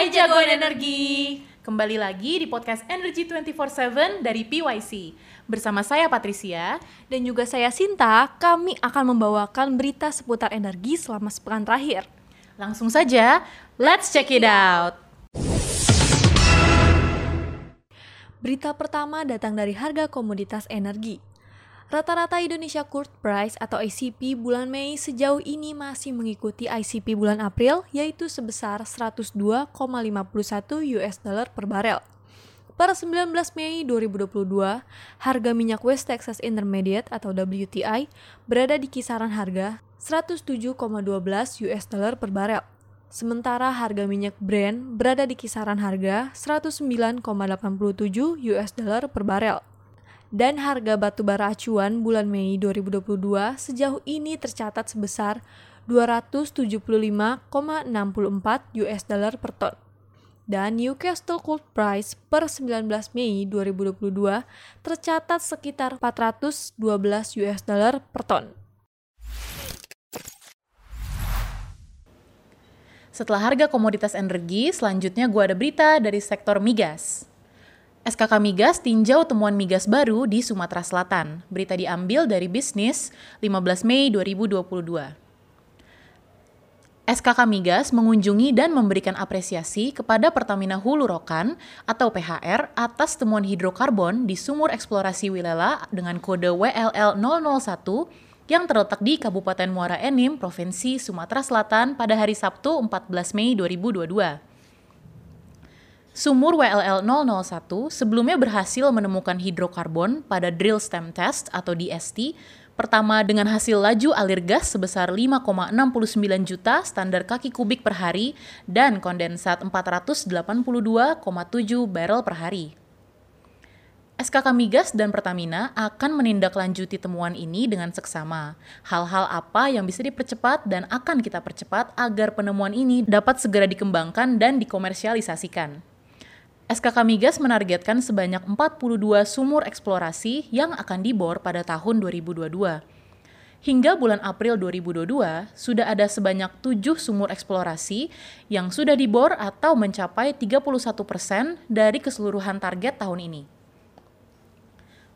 Hai jagoan energi. Kembali lagi di podcast Energy 24/7 dari PYC. Bersama saya Patricia dan juga saya Sinta, kami akan membawakan berita seputar energi selama sepekan terakhir. Langsung saja, let's check it out. Berita pertama datang dari harga komoditas energi. Rata-rata Indonesia Crude Price atau ICP bulan Mei sejauh ini masih mengikuti ICP bulan April yaitu sebesar 102,51 US dollar per barel. Per 19 Mei 2022, harga minyak West Texas Intermediate atau WTI berada di kisaran harga 107,12 US dollar per barel. Sementara harga minyak Brent berada di kisaran harga 109,87 US dollar per barel dan harga batu bara acuan bulan Mei 2022 sejauh ini tercatat sebesar 275,64 US dollar per ton. Dan Newcastle Cold Price per 19 Mei 2022 tercatat sekitar 412 US dollar per ton. Setelah harga komoditas energi, selanjutnya gue ada berita dari sektor migas. SKK Migas tinjau temuan migas baru di Sumatera Selatan. Berita diambil dari Bisnis 15 Mei 2022. SKK Migas mengunjungi dan memberikan apresiasi kepada Pertamina Hulu Rokan atau PHR atas temuan hidrokarbon di sumur eksplorasi Wilela dengan kode WLL 001 yang terletak di Kabupaten Muara Enim, Provinsi Sumatera Selatan pada hari Sabtu 14 Mei 2022. Sumur WLL 001 sebelumnya berhasil menemukan hidrokarbon pada drill stem test atau DST pertama dengan hasil laju alir gas sebesar 5,69 juta standar kaki kubik per hari dan kondensat 482,7 barrel per hari. SKK Migas dan Pertamina akan menindaklanjuti temuan ini dengan seksama. Hal-hal apa yang bisa dipercepat dan akan kita percepat agar penemuan ini dapat segera dikembangkan dan dikomersialisasikan. SKK Migas menargetkan sebanyak 42 sumur eksplorasi yang akan dibor pada tahun 2022. Hingga bulan April 2022, sudah ada sebanyak 7 sumur eksplorasi yang sudah dibor atau mencapai 31 persen dari keseluruhan target tahun ini.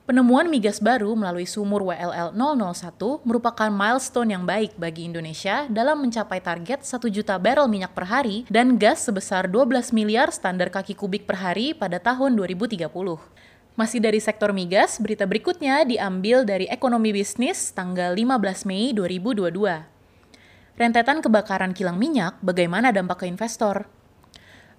Penemuan migas baru melalui sumur WLL 001 merupakan milestone yang baik bagi Indonesia dalam mencapai target 1 juta barrel minyak per hari dan gas sebesar 12 miliar standar kaki kubik per hari pada tahun 2030. Masih dari sektor migas, berita berikutnya diambil dari Ekonomi Bisnis tanggal 15 Mei 2022. Rentetan kebakaran kilang minyak, bagaimana dampak ke investor?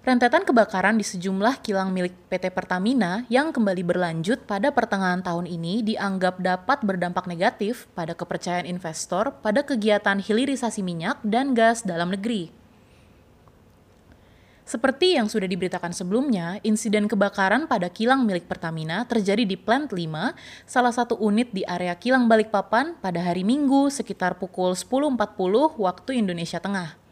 Rentetan kebakaran di sejumlah kilang milik PT Pertamina yang kembali berlanjut pada pertengahan tahun ini dianggap dapat berdampak negatif pada kepercayaan investor pada kegiatan hilirisasi minyak dan gas dalam negeri. Seperti yang sudah diberitakan sebelumnya, insiden kebakaran pada kilang milik Pertamina terjadi di Plant 5, salah satu unit di area kilang Balikpapan pada hari Minggu sekitar pukul 10.40 waktu Indonesia Tengah.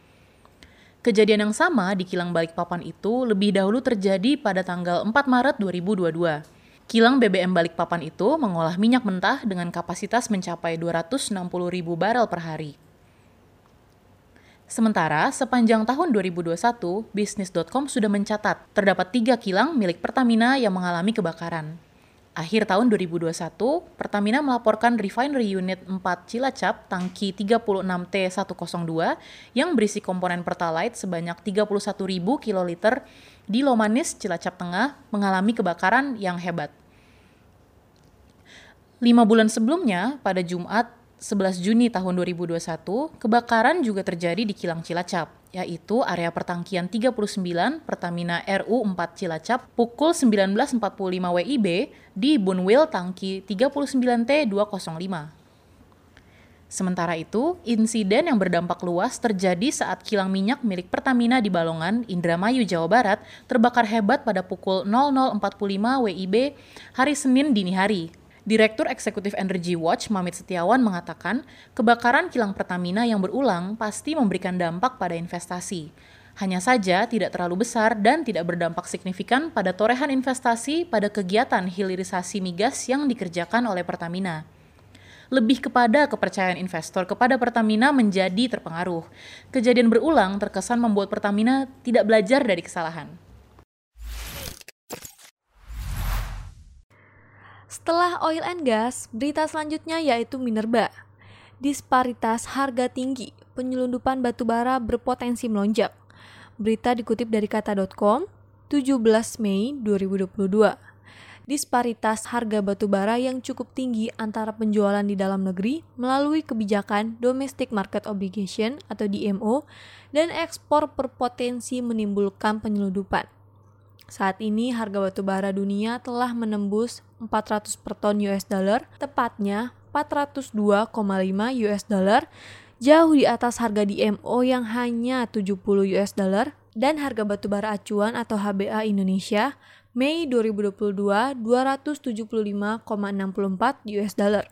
Kejadian yang sama di kilang Balikpapan itu lebih dahulu terjadi pada tanggal 4 Maret 2022. Kilang BBM Balikpapan itu mengolah minyak mentah dengan kapasitas mencapai 260 ribu barel per hari. Sementara, sepanjang tahun 2021, Bisnis.com sudah mencatat terdapat tiga kilang milik Pertamina yang mengalami kebakaran. Akhir tahun 2021, Pertamina melaporkan refinery unit 4 Cilacap tangki 36T102 yang berisi komponen Pertalite sebanyak 31.000 kiloliter di Lomanis, Cilacap Tengah mengalami kebakaran yang hebat. Lima bulan sebelumnya, pada Jumat 11 Juni tahun 2021, kebakaran juga terjadi di Kilang Cilacap yaitu area pertangkian 39 Pertamina RU 4 Cilacap pukul 19.45 WIB di Bunwil tangki 39T205. Sementara itu, insiden yang berdampak luas terjadi saat kilang minyak milik Pertamina di Balongan, Indramayu, Jawa Barat terbakar hebat pada pukul 00.45 WIB hari Senin dini hari Direktur Eksekutif Energy Watch Mamit Setiawan mengatakan, kebakaran kilang Pertamina yang berulang pasti memberikan dampak pada investasi. Hanya saja tidak terlalu besar dan tidak berdampak signifikan pada torehan investasi pada kegiatan hilirisasi migas yang dikerjakan oleh Pertamina. lebih kepada kepercayaan investor kepada Pertamina menjadi terpengaruh. Kejadian berulang terkesan membuat Pertamina tidak belajar dari kesalahan. Setelah oil and gas, berita selanjutnya yaitu Minerba. Disparitas harga tinggi, penyelundupan batubara berpotensi melonjak. Berita dikutip dari kata.com, 17 Mei 2022 disparitas harga batubara yang cukup tinggi antara penjualan di dalam negeri melalui kebijakan Domestic Market Obligation atau DMO dan ekspor berpotensi menimbulkan penyelundupan. Saat ini harga batubara dunia telah menembus 400 per ton US dollar, tepatnya 402,5 US dollar, jauh di atas harga DMO yang hanya 70 US dollar dan harga batubara acuan atau HBA Indonesia Mei 2022 275,64 US dollar.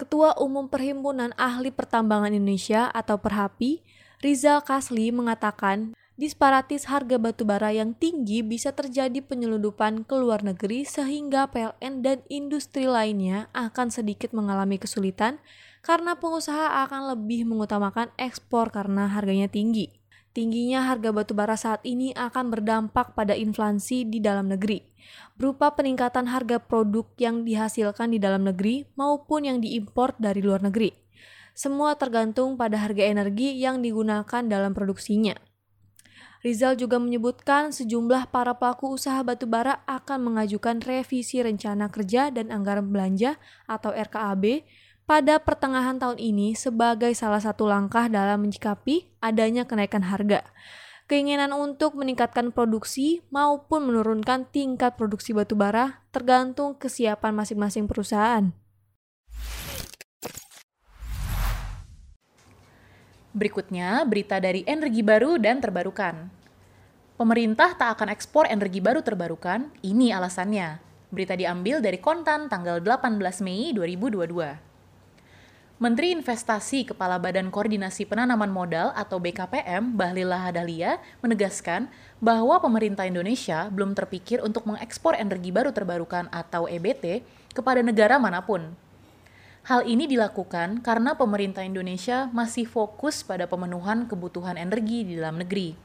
Ketua Umum Perhimpunan Ahli Pertambangan Indonesia atau Perhapi, Rizal Kasli mengatakan, disparatis harga batubara yang tinggi bisa terjadi penyelundupan ke luar negeri sehingga PLN dan industri lainnya akan sedikit mengalami kesulitan karena pengusaha akan lebih mengutamakan ekspor karena harganya tinggi. Tingginya harga batu bara saat ini akan berdampak pada inflasi di dalam negeri, berupa peningkatan harga produk yang dihasilkan di dalam negeri maupun yang diimpor dari luar negeri. Semua tergantung pada harga energi yang digunakan dalam produksinya. Rizal juga menyebutkan sejumlah para pelaku usaha batubara akan mengajukan revisi rencana kerja dan anggaran belanja atau RKAB pada pertengahan tahun ini sebagai salah satu langkah dalam menyikapi adanya kenaikan harga. Keinginan untuk meningkatkan produksi maupun menurunkan tingkat produksi batubara tergantung kesiapan masing-masing perusahaan. Berikutnya, berita dari energi baru dan terbarukan. Pemerintah tak akan ekspor energi baru terbarukan, ini alasannya. Berita diambil dari Kontan tanggal 18 Mei 2022. Menteri Investasi Kepala Badan Koordinasi Penanaman Modal atau BKPM, Bahlil Lahadalia, menegaskan bahwa pemerintah Indonesia belum terpikir untuk mengekspor energi baru terbarukan atau EBT kepada negara mana pun. Hal ini dilakukan karena pemerintah Indonesia masih fokus pada pemenuhan kebutuhan energi di dalam negeri.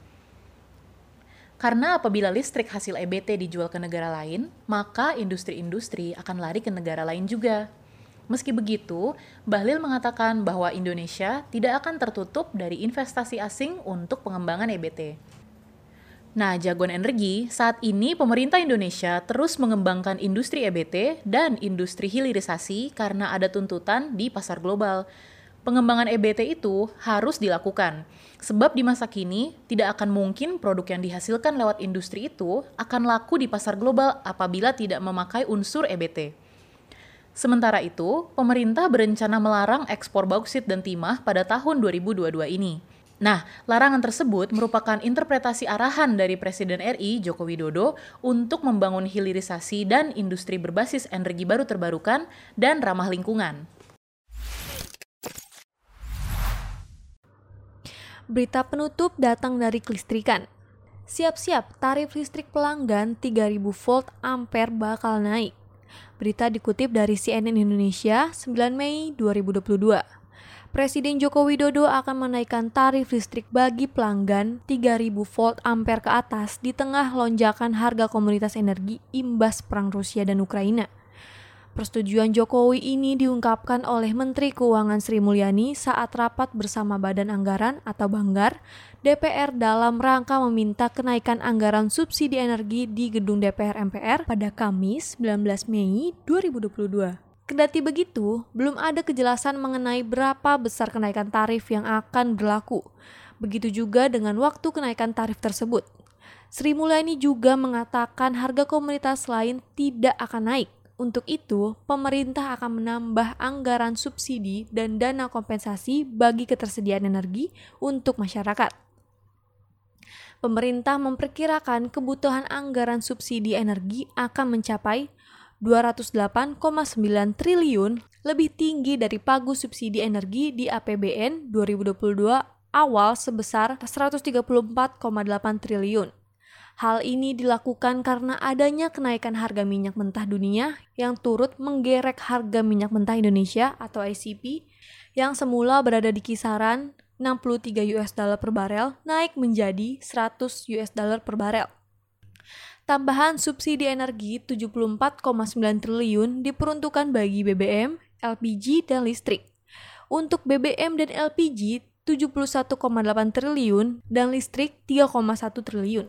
Karena apabila listrik hasil EBT dijual ke negara lain, maka industri-industri akan lari ke negara lain juga. Meski begitu, Bahlil mengatakan bahwa Indonesia tidak akan tertutup dari investasi asing untuk pengembangan EBT. Nah, jagoan energi, saat ini pemerintah Indonesia terus mengembangkan industri EBT dan industri hilirisasi karena ada tuntutan di pasar global. Pengembangan EBT itu harus dilakukan, sebab di masa kini tidak akan mungkin produk yang dihasilkan lewat industri itu akan laku di pasar global apabila tidak memakai unsur EBT. Sementara itu, pemerintah berencana melarang ekspor bauksit dan timah pada tahun 2022 ini. Nah, larangan tersebut merupakan interpretasi arahan dari Presiden RI Joko Widodo untuk membangun hilirisasi dan industri berbasis energi baru terbarukan dan ramah lingkungan. Berita penutup datang dari kelistrikan. Siap-siap, tarif listrik pelanggan 3000 volt ampere bakal naik. Berita dikutip dari CNN Indonesia 9 Mei 2022. Presiden Joko Widodo akan menaikkan tarif listrik bagi pelanggan 3000 volt ampere ke atas di tengah lonjakan harga komunitas energi imbas perang Rusia dan Ukraina. Persetujuan Jokowi ini diungkapkan oleh Menteri Keuangan Sri Mulyani saat rapat bersama Badan Anggaran atau Banggar DPR dalam rangka meminta kenaikan anggaran subsidi energi di gedung DPR MPR pada Kamis 19 Mei 2022. Kendati begitu, belum ada kejelasan mengenai berapa besar kenaikan tarif yang akan berlaku. Begitu juga dengan waktu kenaikan tarif tersebut. Sri Mulyani juga mengatakan harga komunitas lain tidak akan naik untuk itu, pemerintah akan menambah anggaran subsidi dan dana kompensasi bagi ketersediaan energi untuk masyarakat. Pemerintah memperkirakan kebutuhan anggaran subsidi energi akan mencapai 208,9 triliun, lebih tinggi dari pagu subsidi energi di APBN 2022 awal sebesar 134,8 triliun. Hal ini dilakukan karena adanya kenaikan harga minyak mentah dunia yang turut menggerek harga minyak mentah Indonesia atau ICP yang semula berada di kisaran 63 US dollar per barel naik menjadi 100 US dollar per barel. Tambahan subsidi energi 74,9 triliun diperuntukkan bagi BBM, LPG, dan listrik. Untuk BBM dan LPG 71,8 triliun dan listrik 3,1 triliun.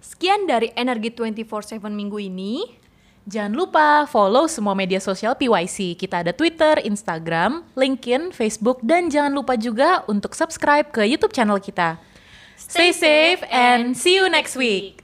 Sekian dari Energi 24/7 minggu ini. Jangan lupa follow semua media sosial PYC. Kita ada Twitter, Instagram, LinkedIn, Facebook, dan jangan lupa juga untuk subscribe ke YouTube channel kita. Stay safe and see you next week.